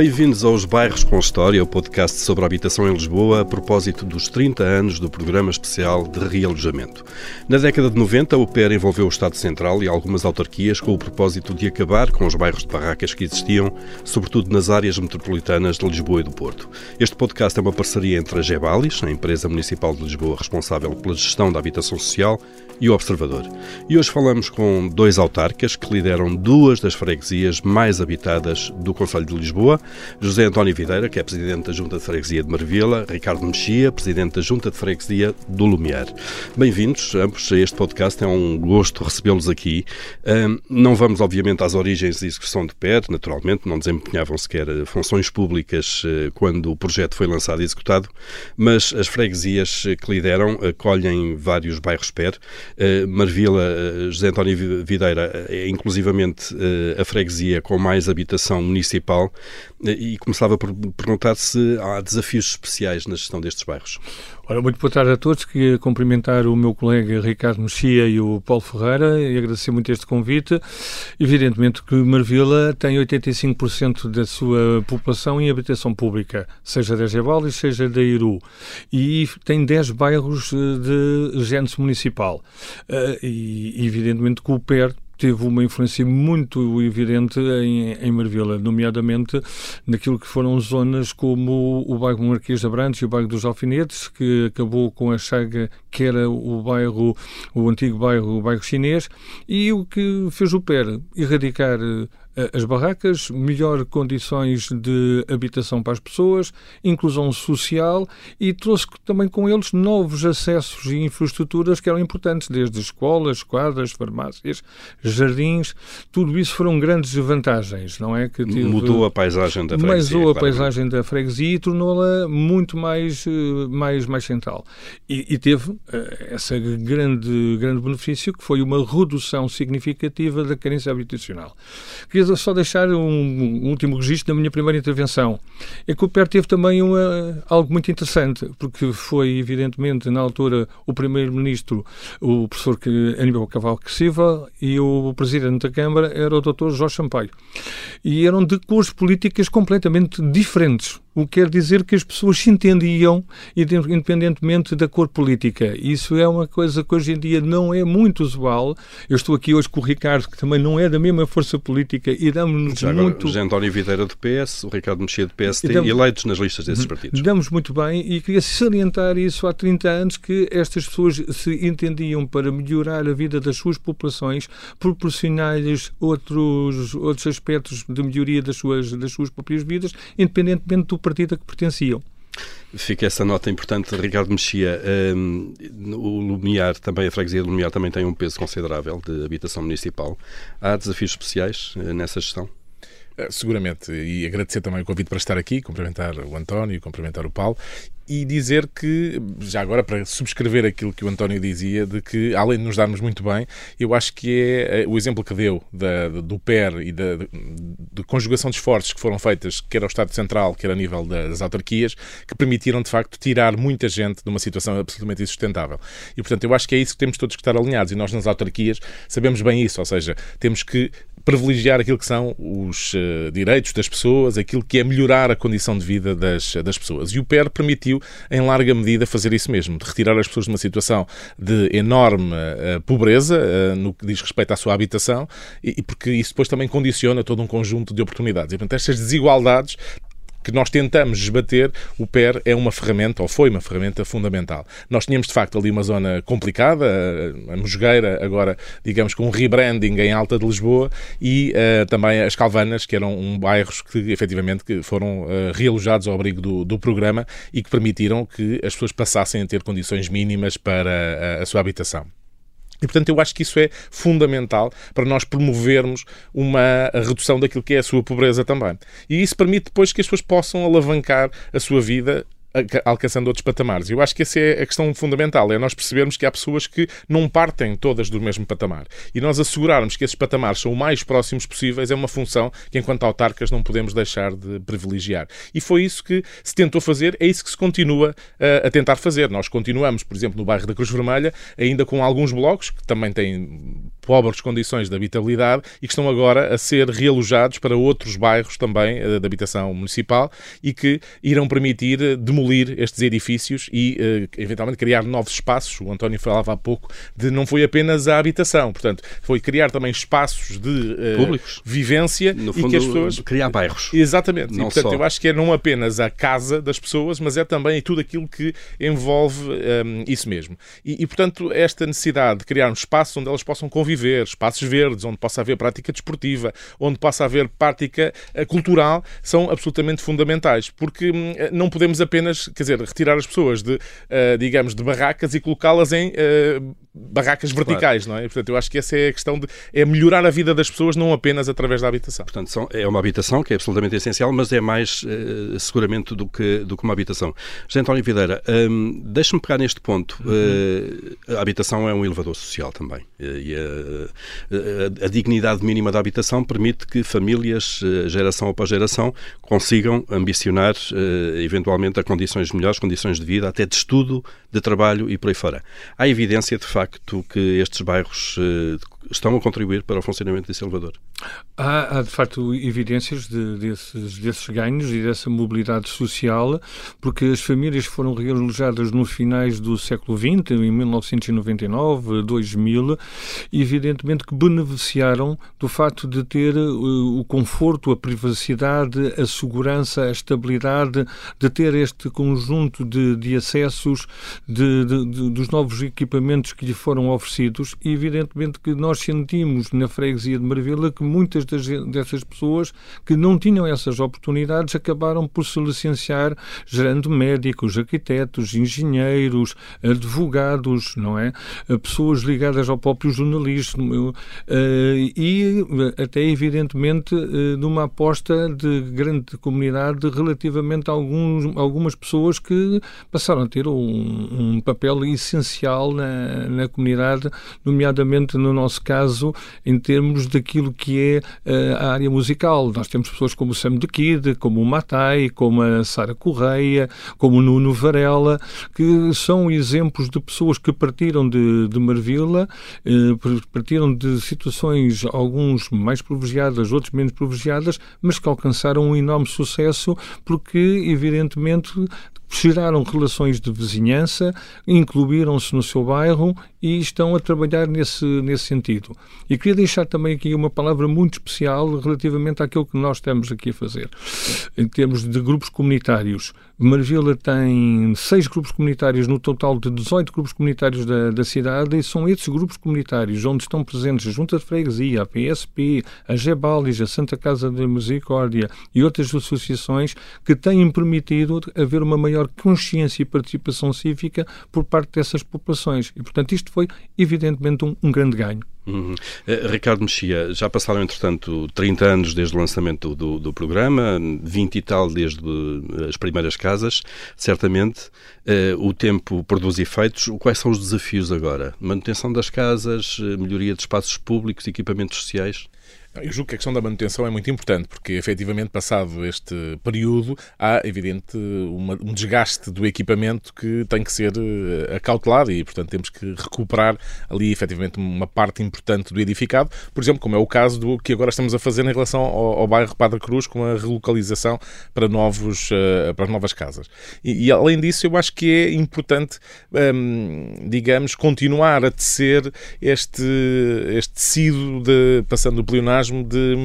Bem-vindos aos Bairros com História, o podcast sobre a habitação em Lisboa a propósito dos 30 anos do Programa Especial de Realojamento. Na década de 90, o PER envolveu o Estado Central e algumas autarquias com o propósito de acabar com os bairros de barracas que existiam, sobretudo nas áreas metropolitanas de Lisboa e do Porto. Este podcast é uma parceria entre a Gebalis, a empresa municipal de Lisboa responsável pela gestão da habitação social, e o Observador. E hoje falamos com dois autarcas que lideram duas das freguesias mais habitadas do Conselho de Lisboa, José António Videira, que é Presidente da Junta de Freguesia de Marvila, Ricardo Mexia, Presidente da Junta de Freguesia do Lumiar. Bem-vindos ambos a este podcast, é um gosto recebê-los aqui. não vamos, obviamente, às origens da execução de PER, naturalmente, não desempenhavam sequer funções públicas eh, quando o projeto foi lançado e executado, mas as freguesias que lideram acolhem vários bairros PER, Marvila, José António Videira, é inclusivamente a freguesia com mais habitação municipal e começava por perguntar se há desafios especiais na gestão destes bairros. Ora, muito boa tarde a todos. Queria cumprimentar o meu colega Ricardo Mexia e o Paulo Ferreira e agradecer muito este convite. Evidentemente que Marvila tem 85% da sua população em habitação pública, seja da Gevaldes, seja da Iru, e tem 10 bairros de gênese municipal. E evidentemente que o PER teve uma influência muito evidente em, em Marvila, nomeadamente naquilo que foram zonas como o bairro Marquês de Abrantes e o bairro dos Alfinetes, que acabou com a chaga que era o bairro, o antigo bairro, o bairro chinês, e o que fez o PER erradicar as barracas, melhor condições de habitação para as pessoas, inclusão social e trouxe também com eles novos acessos e infraestruturas que eram importantes, desde escolas, quadras, farmácias, jardins, tudo isso foram grandes vantagens, não é? Que Mudou a paisagem da freguesia. Mudou a paisagem da freguesia e tornou-la muito mais, eh, mais, mais central. E, e teve uh, esse grande, grande benefício que foi uma redução significativa da carência habitacional. Só deixar um, último registro da minha primeira intervenção. É que o PER teve também uma, algo muito interessante, porque foi, evidentemente, na altura, o Primeiro-Ministro, o professor Aníbal Cavalo Silva, e o Presidente da Câmara era o Dr. Jorge Sampaio. E eram de cores políticas completamente diferentes. O que quer dizer que as pessoas se entendiam independentemente da cor política. Isso é uma coisa que hoje em dia não é muito usual. Eu estou aqui hoje com o Ricardo, que também não é da mesma força política, e damos-nos muito... José António Videira do PS, o Ricardo Mexia do PST, e damos... eleitos nas listas desses partidos. Damos muito bem, e queria salientar isso há 30 anos, que estas pessoas se entendiam para melhorar a vida das suas populações, proporcionar-lhes outros, outros aspectos de melhoria das suas, das suas próprias vidas, independentemente do partido a que pertenciam. Fica essa nota importante, Ricardo Mexia. Um, o Lumiar, também, a freguesia do Lumiar também tem um peso considerável de habitação municipal. Há desafios especiais uh, nessa gestão? Eh, seguramente, e agradecer também o convite para estar aqui, cumprimentar o António, cumprimentar o Paulo e dizer que, já agora para subscrever aquilo que o António dizia, de que além de nos darmos muito bem, eu acho que é eh, o exemplo que deu da, do PER e da de conjugação de esforços que foram feitas, quer ao Estado Central, quer a nível das autarquias, que permitiram de facto tirar muita gente de uma situação absolutamente insustentável. E portanto eu acho que é isso que temos todos que estar alinhados e nós nas autarquias sabemos bem isso, ou seja, temos que privilegiar aquilo que são os uh, direitos das pessoas, aquilo que é melhorar a condição de vida das, das pessoas. E o PER permitiu, em larga medida, fazer isso mesmo, de retirar as pessoas de uma situação de enorme uh, pobreza uh, no que diz respeito à sua habitação, e, e, porque isso depois também condiciona todo um conjunto de oportunidades. E, portanto, estas desigualdades que nós tentamos desbater, o PER é uma ferramenta, ou foi uma ferramenta fundamental. Nós tínhamos, de facto, ali uma zona complicada, a Mosgueira, agora, digamos, com um rebranding em Alta de Lisboa, e uh, também as Calvanas, que eram um bairros que, efetivamente, que foram uh, realojados ao abrigo do, do programa e que permitiram que as pessoas passassem a ter condições mínimas para a, a sua habitação. E, portanto, eu acho que isso é fundamental para nós promovermos uma redução daquilo que é a sua pobreza também. E isso permite depois que as pessoas possam alavancar a sua vida alcançando outros patamares. Eu acho que essa é a questão fundamental, é nós percebermos que há pessoas que não partem todas do mesmo patamar. E nós assegurarmos que esses patamares são o mais próximos possíveis é uma função que, enquanto autarcas, não podemos deixar de privilegiar. E foi isso que se tentou fazer, é isso que se continua uh, a tentar fazer. Nós continuamos, por exemplo, no bairro da Cruz Vermelha, ainda com alguns blocos que também têm pobres condições de habitabilidade e que estão agora a ser realojados para outros bairros também uh, de habitação municipal e que irão permitir uh, demolir estes edifícios e uh, eventualmente criar novos espaços. O António falava há pouco de não foi apenas a habitação, portanto, foi criar também espaços de públicos vivência no fundo, e que as pessoas criar bairros. Exatamente. Não e, portanto, só. eu acho que é não apenas a casa das pessoas, mas é também tudo aquilo que envolve um, isso mesmo. E, e, portanto, esta necessidade de criar um espaço onde elas possam conviver viver, espaços verdes, onde possa haver prática desportiva, onde possa haver prática eh, cultural, são absolutamente fundamentais, porque hum, eh, não podemos apenas, quer dizer, retirar as pessoas de, eh, digamos, de barracas e colocá-las em barracas verticais, claro. não é? Portanto, eu acho que essa é a questão de é melhorar a vida das pessoas, não apenas através da habitação. Portanto, são, é uma habitação que é absolutamente essencial, mas é mais uh, seguramente do que, do que uma habitação. José António Videira, um, deixa-me pegar neste ponto. Uhum. Uh, a habitação é um elevador social também. Uh, e a, a, dignidade mínima da habitação permite que famílias, geração após geração, consigam ambicionar eventualmente a condições melhores, condições de vida, até de estudo, de trabalho e por aí fora. Há evidência de facto que estes bairros eh, estão a contribuir para o funcionamento desse elevador? Há, há de facto evidências de, desses, desses ganhos e dessa mobilidade social, porque as famílias foram realojadas nos finais do século XX, em 1999, 2000, e evidentemente que beneficiaram do facto de ter uh, o conforto, a privacidade, a segurança, a estabilidade, de ter este conjunto de, de acessos de, de, dos novos equipamentos que lhe foram oferecidos, e evidentemente que nós sentimos na freguesia de Marvila que muitas das, dessas pessoas que não tinham essas oportunidades acabaram por se licenciar gerando médicos, arquitetos, engenheiros, advogados, não é? Eh, pessoas ligadas ao próprio jornalismo eh, e até evidentemente eh, numa aposta de grande comunidade relativamente a alguns, algumas pessoas que passaram a ter um, um papel essencial na, na comunidade, nomeadamente no nosso caso, em termos daquilo que é uh, a área musical. Nós temos pessoas como o Sam de Kid, como o Matai, como a Sara Correia, como o Nuno Varela, que são exemplos de pessoas que partiram de, de Marvila, uh, partiram de situações, alguns mais privilegiadas, outros menos privilegiadas, mas que alcançaram um enorme sucesso porque, evidentemente, geraram relações de vizinhança, incluíram-se no seu bairro e estão a trabalhar nesse, nesse sentido. E queria deixar também aqui uma palavra muito especial relativamente àquilo que nós estamos aqui a fazer, em termos de grupos comunitários. Marvila tem seis grupos comunitários no total de 18 grupos comunitários da, da cidade e são esses grupos comunitários onde estão presentes a Junta de Freguesia, a PSP, a Gebalis, a Santa Casa da Misericórdia e outras associações que têm permitido haver uma maior consciência e participação cívica por parte dessas populações. E, portanto, isto foi evidentemente um, um grande ganho. Uhum. Uh, Ricardo Mexia, já passaram, entretanto, 30 anos desde o lançamento do, do, programa, 20 e tal desde as primeiras casas. Certamente uh, o tempo produz efeitos. Quais são os desafios agora? Manutenção das casas, eh, melhoria de espaços públicos, equipamentos sociais? Eu julgo que a questão da manutenção é muito importante, porque efetivamente, passado este período, há, evidente, uma, um desgaste do equipamento que tem que ser uh, acautelado e, portanto, temos que recuperar ali, efetivamente, uma parte importante do edificado, por exemplo, como é o caso do que agora estamos a fazer em relação ao, ao bairro Padre Cruz, com a relocalização para, novos, uh, para as novas casas. E, e, além disso, eu acho que é importante, um, digamos, continuar a tecer este, este tecido, de, passando o de,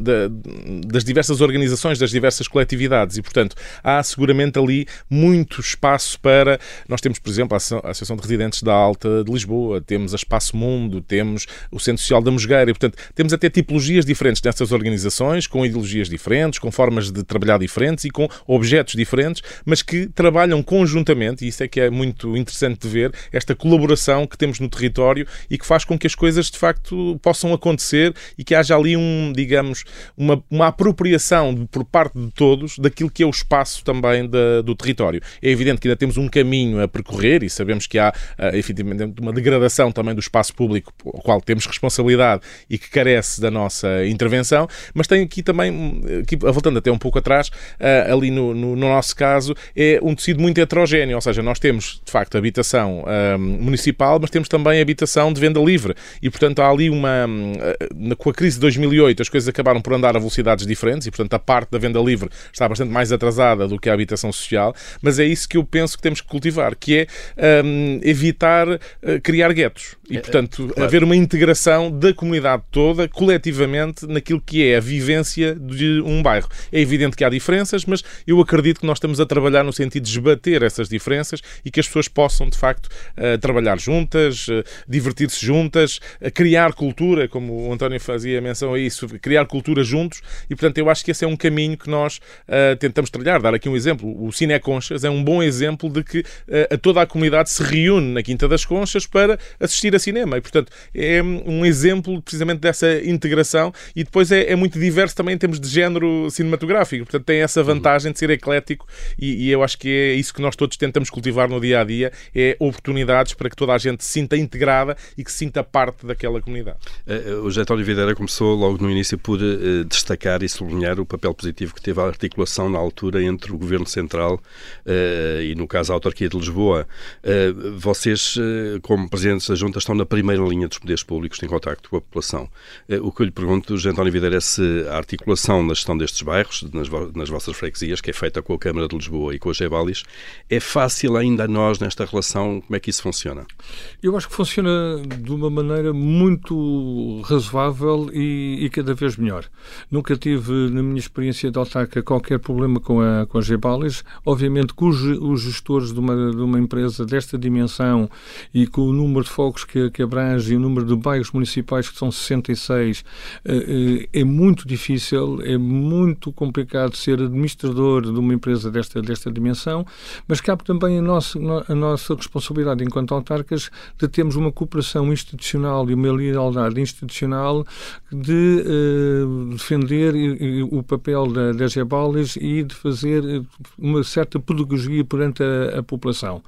de, das diversas organizações, das diversas coletividades e, portanto, há seguramente ali muito espaço para. Nós temos, por exemplo, a Associação de Residentes da Alta de Lisboa, temos a Espaço Mundo, temos o Centro Social da Mosgueira e, portanto, temos até tipologias diferentes nessas organizações, com ideologias diferentes, com formas de trabalhar diferentes e com objetos diferentes, mas que trabalham conjuntamente, e isso é que é muito interessante de ver, esta colaboração que temos no território e que faz com que as coisas de facto possam acontecer e que haja ali um, digamos, uma, uma apropriação por parte de todos daquilo que é o espaço também do território. É evidente que ainda temos um caminho a percorrer e sabemos que há, uh, efetivamente, uma degradação também do espaço público, ao qual temos responsabilidade e que carece da nossa intervenção, mas tem aqui também, aqui, voltando até um pouco atrás, uh, ali no, no, no, nosso caso, é um tecido muito heterogéneo, ou seja, nós temos, de facto, habitação uh, municipal, mas temos também habitação de venda livre e, portanto, há ali uma... com a crise de 2008, as coisas acabaram por andar a velocidades diferentes e, portanto, a parte da venda livre está bastante mais atrasada do que a habitação social, mas é isso que eu penso que temos que cultivar, que é um, evitar uh, criar guetos e, é, portanto, claro. haver uma integração da comunidade toda, coletivamente, naquilo que é a vivência de um bairro. É evidente que há diferenças, mas eu acredito que nós estamos a trabalhar no sentido de esbater essas diferenças e que as pessoas possam, de facto, uh, trabalhar juntas, uh, divertir-se juntas, criar cultura, como o António fazia menção a isso, criar cultura juntos e, portanto, eu acho que esse é um caminho que nós tentamos trilhar. Dar aqui um exemplo. O Cine Conchas é um bom exemplo de que uh, toda a comunidade se reúne na Quinta das Conchas para assistir a cinema. E, portanto, é um exemplo precisamente dessa integração e depois é, é muito diverso também em termos de género cinematográfico. Portanto, tem essa vantagem de ser eclético e, e, eu acho que é isso que nós todos tentamos cultivar no dia a dia: é oportunidades para que toda a gente se sinta integrada e que se sinta parte daquela comunidade. Uh, o José António Videira começou logo no início por uh, destacar e sublinhar o papel positivo que teve a articulação na altura entre o Governo Central e, no caso, a autarquia de Lisboa. Vocês, como presidentes da Junta, estão na primeira linha dos poderes públicos em contacto com a população. o que eu lhe pergunto, José António Videira, é se a articulação na gestão destes bairros, nas, nas vossas freguesias, que é feita com a Câmara de Lisboa e com a Gebalis, é fácil ainda a nós nesta relação? Como é que isso funciona? Eu acho que funciona de uma maneira muito razoável e, e cada vez melhor. Nunca tive, na minha experiência de autarca, qualquer problema com a, com a Gebalis. Obviamente que os, os gestores de uma, de uma empresa desta dimensão e com o número de focos que, que abrange e o número de bairros municipais, que são 66, eh, eh, é muito difícil, é muito complicado ser administrador de uma empresa desta, desta dimensão, mas cabe também a nossa, a nossa responsabilidade enquanto autarcas de termos uma cooperação institucional e uma lealdade institucional de uh, defender o papel da, das Gebalis e de fazer uma certa pedagogia perante a, a população.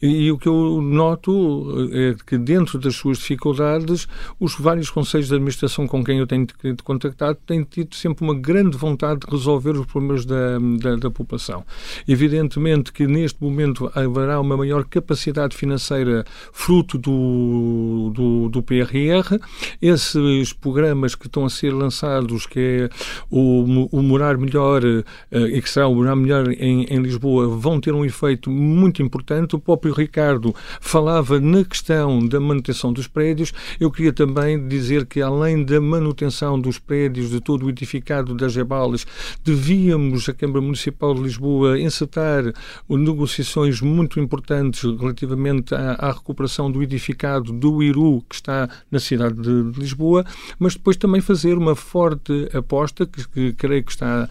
E, e, o que eu noto é que, dentro das suas dificuldades, os vários conselhos de administração com quem eu tenho contactado têm tido sempre uma grande vontade de resolver os problemas da, da, da população. Evidentemente que, neste momento, haverá uma maior capacidade financeira fruto do, do, do PRR. Esses programas que estão a ser lançados, que é o, o Morar Melhor uh, e que será o Morar Melhor em, em Lisboa, vão ter um efeito muito importante. O próprio Ricardo falava na questão da manutenção dos prédios. Eu queria também dizer que, além da manutenção dos prédios de todo o edificado das Gebales, devíamos, a Câmara Municipal de Lisboa, encetar negociações muito importantes relativamente à, à recuperação do edificado do Iru, que está na cidade de, Lisboa, mas depois também fazer uma forte aposta, que, que creio que está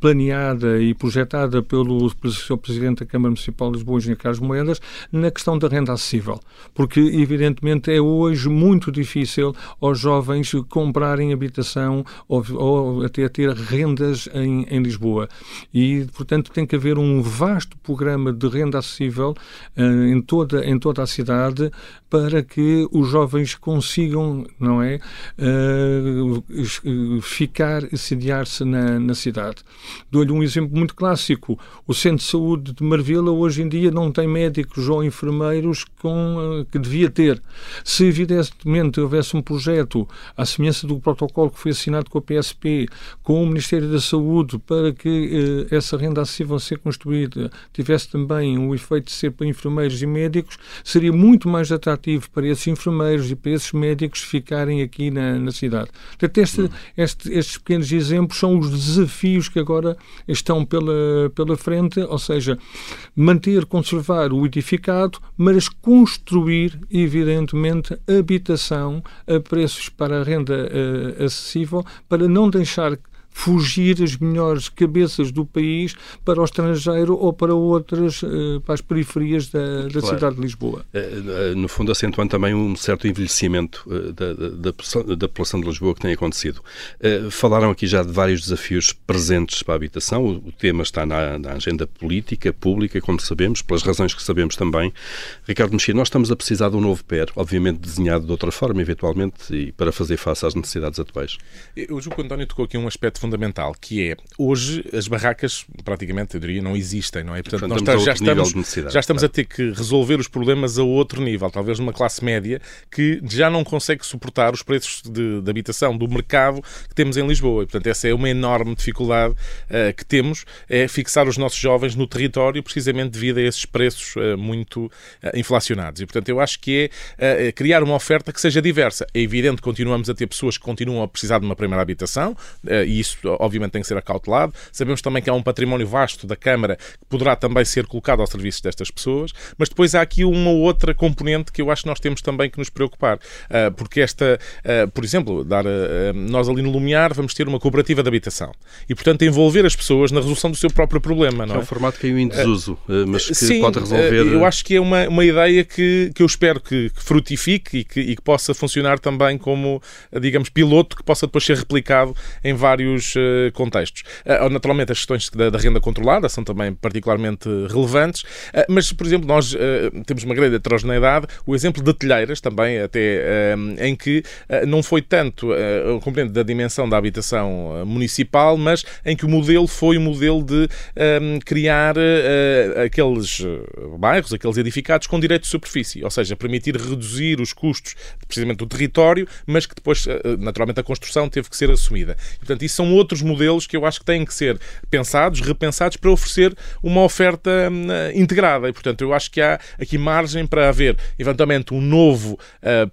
planeada e projetada pelo Sr. Presidente da Câmara Municipal de Lisboa, Engenheiro Carlos Moedas, na questão da renda acessível. Porque, evidentemente, é hoje muito difícil aos jovens comprarem habitação ou, ou até ter rendas em, em, Lisboa. E, portanto, tem que haver um vasto programa de renda acessível uh, em, toda, em toda a cidade para que os jovens consigam, não é, uh, ficar, sediar-se na, na cidade. Dou-lhe um exemplo muito clássico. O Centro de Saúde de Marvila hoje em dia não tem médicos ou enfermeiros com, que devia ter. Se evidentemente houvesse um projeto à semelhança do protocolo que foi assinado com a PSP, com o Ministério da Saúde, para que uh, essa renda acessível a ser construída tivesse também o efeito de ser para enfermeiros e médicos, seria muito mais atrativo para esses enfermeiros e para esses médicos ficarem aqui na, na cidade. Portanto, este, este, estes pequenos exemplos são os desafios que agora estão pela, pela frente, ou seja, manter, conservar o edificado, mas construir, evidentemente, habitação a preços para renda uh, acessível, para não deixar fugir as melhores cabeças do país para o estrangeiro ou para outras, para as periferias da, da claro. cidade de Lisboa. No fundo, acentuando também um certo envelhecimento da, da, da população de Lisboa que tem acontecido. Falaram aqui já de vários desafios presentes para a habitação. O, tema está na, na agenda política, pública, como sabemos, pelas razões que sabemos também. Ricardo Mexia, nós estamos a precisar de um novo PER, obviamente desenhado de outra forma, eventualmente, e para fazer face às necessidades atuais. Eu julgo que o António tocou aqui um aspecto fundamental, que é, hoje, as barracas, praticamente, eu diria, não existem, não é? Portanto, Portanto nós já estamos, já estamos a ter que resolver os problemas a outro nível, talvez numa classe média que já não consegue suportar os preços de, de habitação do mercado que temos em Lisboa. E, portanto, essa é uma enorme dificuldade uh, que temos, é fixar os nossos jovens no território, precisamente devido a esses preços uh, muito uh, inflacionados. E, portanto, eu acho que é criar uma oferta que seja diversa. É evidente que continuamos a ter pessoas que continuam a precisar de uma primeira habitação, e isso, obviamente, tem que ser acautelado. Sabemos também que há um património vasto da Câmara que poderá também ser colocado ao serviço destas pessoas, mas depois há aqui uma outra componente que eu acho que nós temos também que nos preocupar, porque esta, por exemplo, dar, nós ali no Lumiar vamos ter uma cooperativa de habitação e, portanto, envolver as pessoas na resolução do seu próprio problema. Não é? é um formato que caiu em desuso, eh, mas que Sim, pode resolver. Eu acho que é uma, uma ideia que, que eu espero que, que frutifique e que, e que possa funcionar também como, digamos, piloto que possa depois ser replicado em vários uh, contextos. Uh, naturalmente, as questões da, da, renda controlada são também particularmente relevantes, uh, mas, por exemplo, nós temos uma grande heterogeneidade. O exemplo de telheiras também, até em que não foi tanto o componente da dimensão da habitação municipal, mas em que o modelo foi o modelo de criar aqueles eh, bairros, aqueles edificados com direito de superfície, ou seja, permitir reduzir os custos precisamente do território, mas que depois, naturalmente, a construção teve que ser assumida. Portanto, isso são outros modelos que eu acho que têm que ser pensados, repensados para oferecer uma oferta uh, integrada. E, portanto, eu acho que há aqui margem para haver, eventualmente, um novo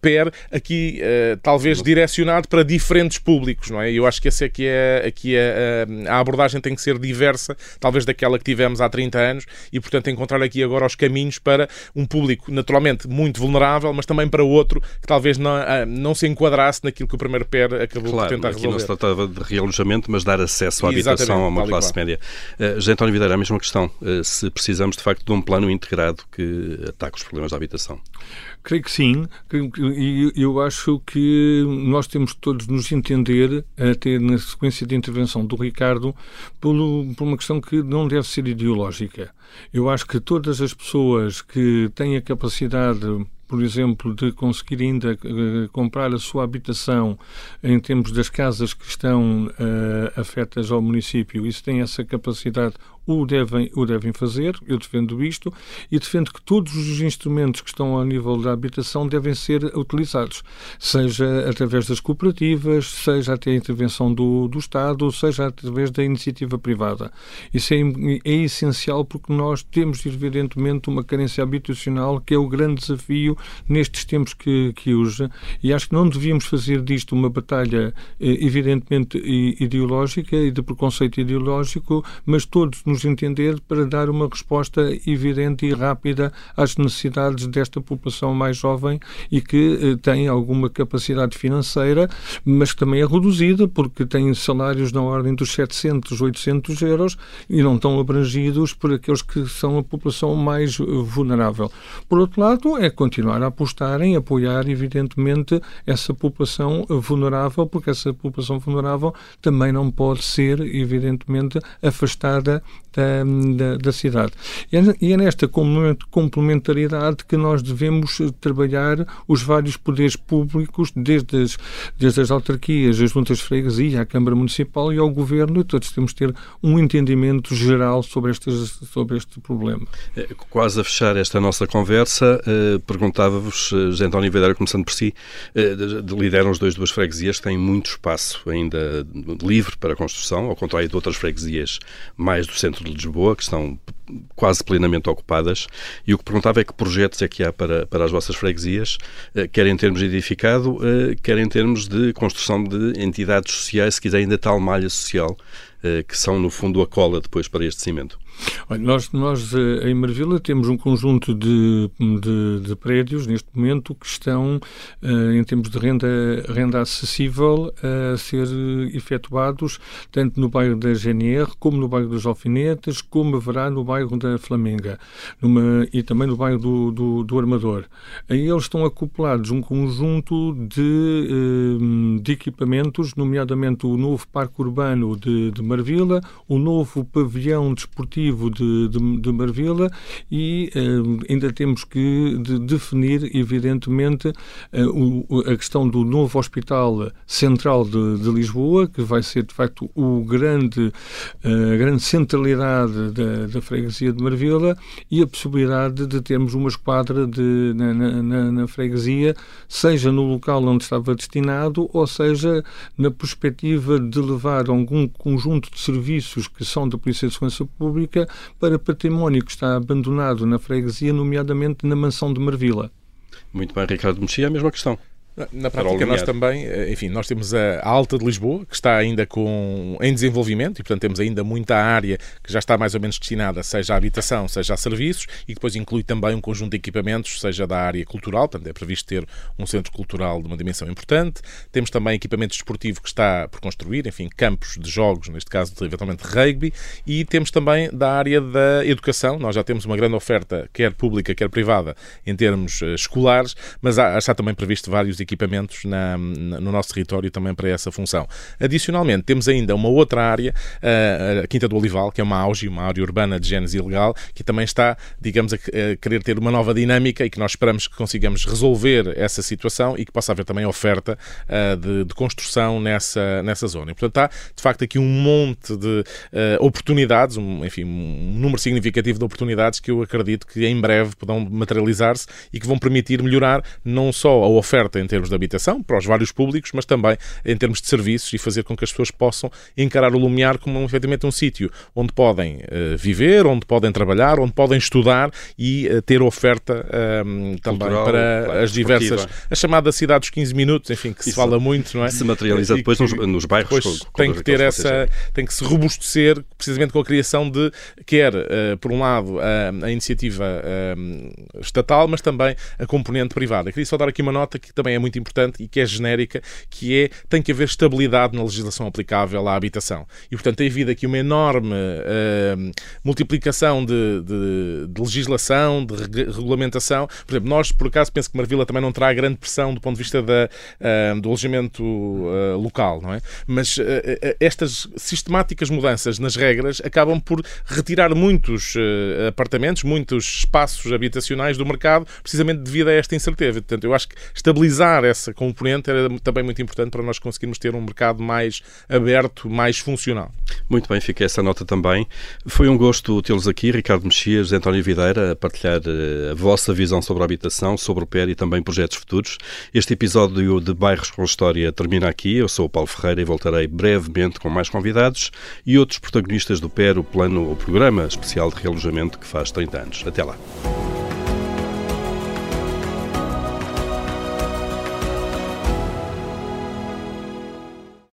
PER aqui, talvez direcionado para diferentes públicos, não é? Eu acho que essa aqui é, aqui é, a abordagem tem que ser diversa, talvez daquela que tivemos há 30 anos, e portanto encontrar aqui agora os caminhos para um público naturalmente muito vulnerável, mas também para outro que talvez não, não se enquadrasse naquilo que o primeiro PER acabou claro, por tentar aqui resolver. não se tratava de realojamento, mas dar acesso à habitação a uma classe média. Uh, José António Videira, a mesma questão, uh, se precisamos de facto de um plano integrado que ataque os problemas da habitação. Creio que sim, e eu acho que nós temos todos nos entender, até na sequência de intervenção do Ricardo, por, por uma questão que não deve ser ideológica. Eu acho que todas as pessoas que têm a capacidade por exemplo, de conseguir ainda uh, comprar a sua habitação em termos das casas que estão uh, afetas ao município, isso tem essa capacidade o devem, o devem fazer, eu defendo isto, e defendo que todos os instrumentos que estão ao nível da habitação devem ser utilizados, seja através das cooperativas, seja até a intervenção do, do Estado, seja através da iniciativa privada. Isso é, é essencial porque nós temos, evidentemente, uma carência habitacional que é o grande desafio nestes tempos que, que usa, e acho que não devíamos fazer disto uma batalha, eh, evidentemente, ideológica e de preconceito ideológico, mas todos nos nos entender para dar uma resposta evidente e rápida às necessidades desta população mais jovem e que eh, tem alguma capacidade financeira, mas que também é reduzida porque tem salários na ordem dos 700, 800 euros e não estão abrangidos por aqueles que são a população mais vulnerável. Por outro lado, é continuar a apostar em apoiar, evidentemente, essa população vulnerável, porque essa população vulnerável também não pode ser, evidentemente, afastada da, da, da cidade. E é, é nesta complementaridade que nós devemos trabalhar os vários poderes públicos, desde as, desde as autarquias, as juntas de freguesia, a Câmara Municipal e ao Governo, e todos temos de ter um entendimento geral sobre, sobre este problema. É, quase a fechar esta nossa conversa, eh, perguntava-vos, eh, José António Videira, começando por si, eh, lideram os dois duas freguesias, têm muito espaço ainda livre para construção, ao contrário de outras freguesias mais do centro de Lisboa, que estão quase plenamente ocupadas, e o que perguntava é que projetos é que há para, para as vossas freguesias, eh, quer em termos de edificado, eh, quer em termos de construção de entidades sociais, se quiser ainda tal malha social, eh, que são, no fundo, a cola depois para este cimento. Olha, nós, nós em Marvila temos um conjunto de, de, de prédios neste momento que estão, em termos de renda, renda acessível, a ser efetuados tanto no bairro da GNR como no bairro dos Alfinetes, como haverá no bairro da Flamenga numa, e também no bairro do, do, do Armador. Aí eles estão acoplados um conjunto de, eh, de equipamentos, nomeadamente o novo Parque Urbano de, de Marvila, o novo Pavilhão Desportivo de, de, de Marvila e eh, ainda temos que de definir, evidentemente, eh, o, a questão do novo Hospital Central de, de Lisboa, que vai ser, de facto, o grande, a grande centralidade da, da freguesia de Marvila e a possibilidade de termos uma esquadra de, na, na, na, freguesia, seja no local onde estava destinado, ou seja na perspectiva de levar algum conjunto de serviços que são da Polícia de Segurança Pública para património que está abandonado na freguesia, nomeadamente na mansão de Marvila. Muito bem, Ricardo Mexia, a mesma questão. Na prática, nós também, eh, enfim, nós temos a Alta de Lisboa, que está ainda com, em desenvolvimento, e portanto temos ainda muita área que já está mais ou menos destinada, seja à habitação, seja a serviços, e depois inclui também um conjunto de equipamentos, seja da área cultural, portanto é previsto ter um centro cultural de uma dimensão importante. Temos também equipamento desportivo que está por construir, enfim, campos de jogos, neste caso eventualmente rugby, e temos também da área da educação, nós já temos uma grande oferta, quer pública, quer privada, em termos uh, escolares, mas há, está também previsto vários equipamentos na, no nosso território também para essa função. Adicionalmente, temos ainda uma outra área, a Quinta do Olival, que é uma auge, uma área urbana de génese ilegal, que também está, digamos, a, querer ter uma nova dinâmica e que nós esperamos que consigamos resolver essa situação e que possa haver também oferta uh, de, de, construção nessa, nessa zona. E, portanto, há, de facto, aqui um monte de uh, oportunidades, um, enfim, um número significativo de oportunidades que eu acredito que em breve poderão materializar-se e que vão permitir melhorar não só a oferta em termos de habitação, para os vários públicos, mas também em termos de serviços e fazer com que as pessoas possam encarar o Lumiar como efetivamente um sítio onde podem uh, viver, onde podem trabalhar, onde podem estudar e uh, ter oferta uh, também Cultural, para claro, as diversas. A chamada cidade dos 15 minutos, enfim, que Isso se fala muito, não é? Se materializa depois nos, nos bairros. Depois com, com tem que ter essa. tem que se robustecer precisamente com a criação de, quer, por um lado, a, a iniciativa estatal, mas também a componente privada. queria só dar aqui uma nota que também é muito importante e que é genérica, que é tem que haver estabilidade na legislação aplicável à habitação. E, portanto, tem havido aqui uma enorme uh, multiplicação de, de, de, legislação, de regulamentação. Por exemplo, nós, por acaso, penso que Marvila também não terá grande pressão do ponto de vista da, uh, do alojamento uh, local, não é? Mas estas sistemáticas mudanças nas regras acabam por retirar muitos apartamentos, muitos espaços habitacionais do mercado, precisamente devido a esta incerteza. Portanto, eu acho que estabilizar essa componente era também muito importante para nós conseguirmos ter um mercado mais aberto, mais funcional. Muito bem, fica essa nota também. Foi um gosto tê-los aqui, Ricardo Mexias, António Videira, a partilhar eh, a vossa visão sobre a habitação, sobre o PER e também projetos futuros. Este episódio de Bairros com História termina aqui. Eu sou o Paulo Ferreira e voltarei brevemente com mais convidados e outros protagonistas do PER, o plano, o programa especial de realojamento que faz 30 anos. Até lá.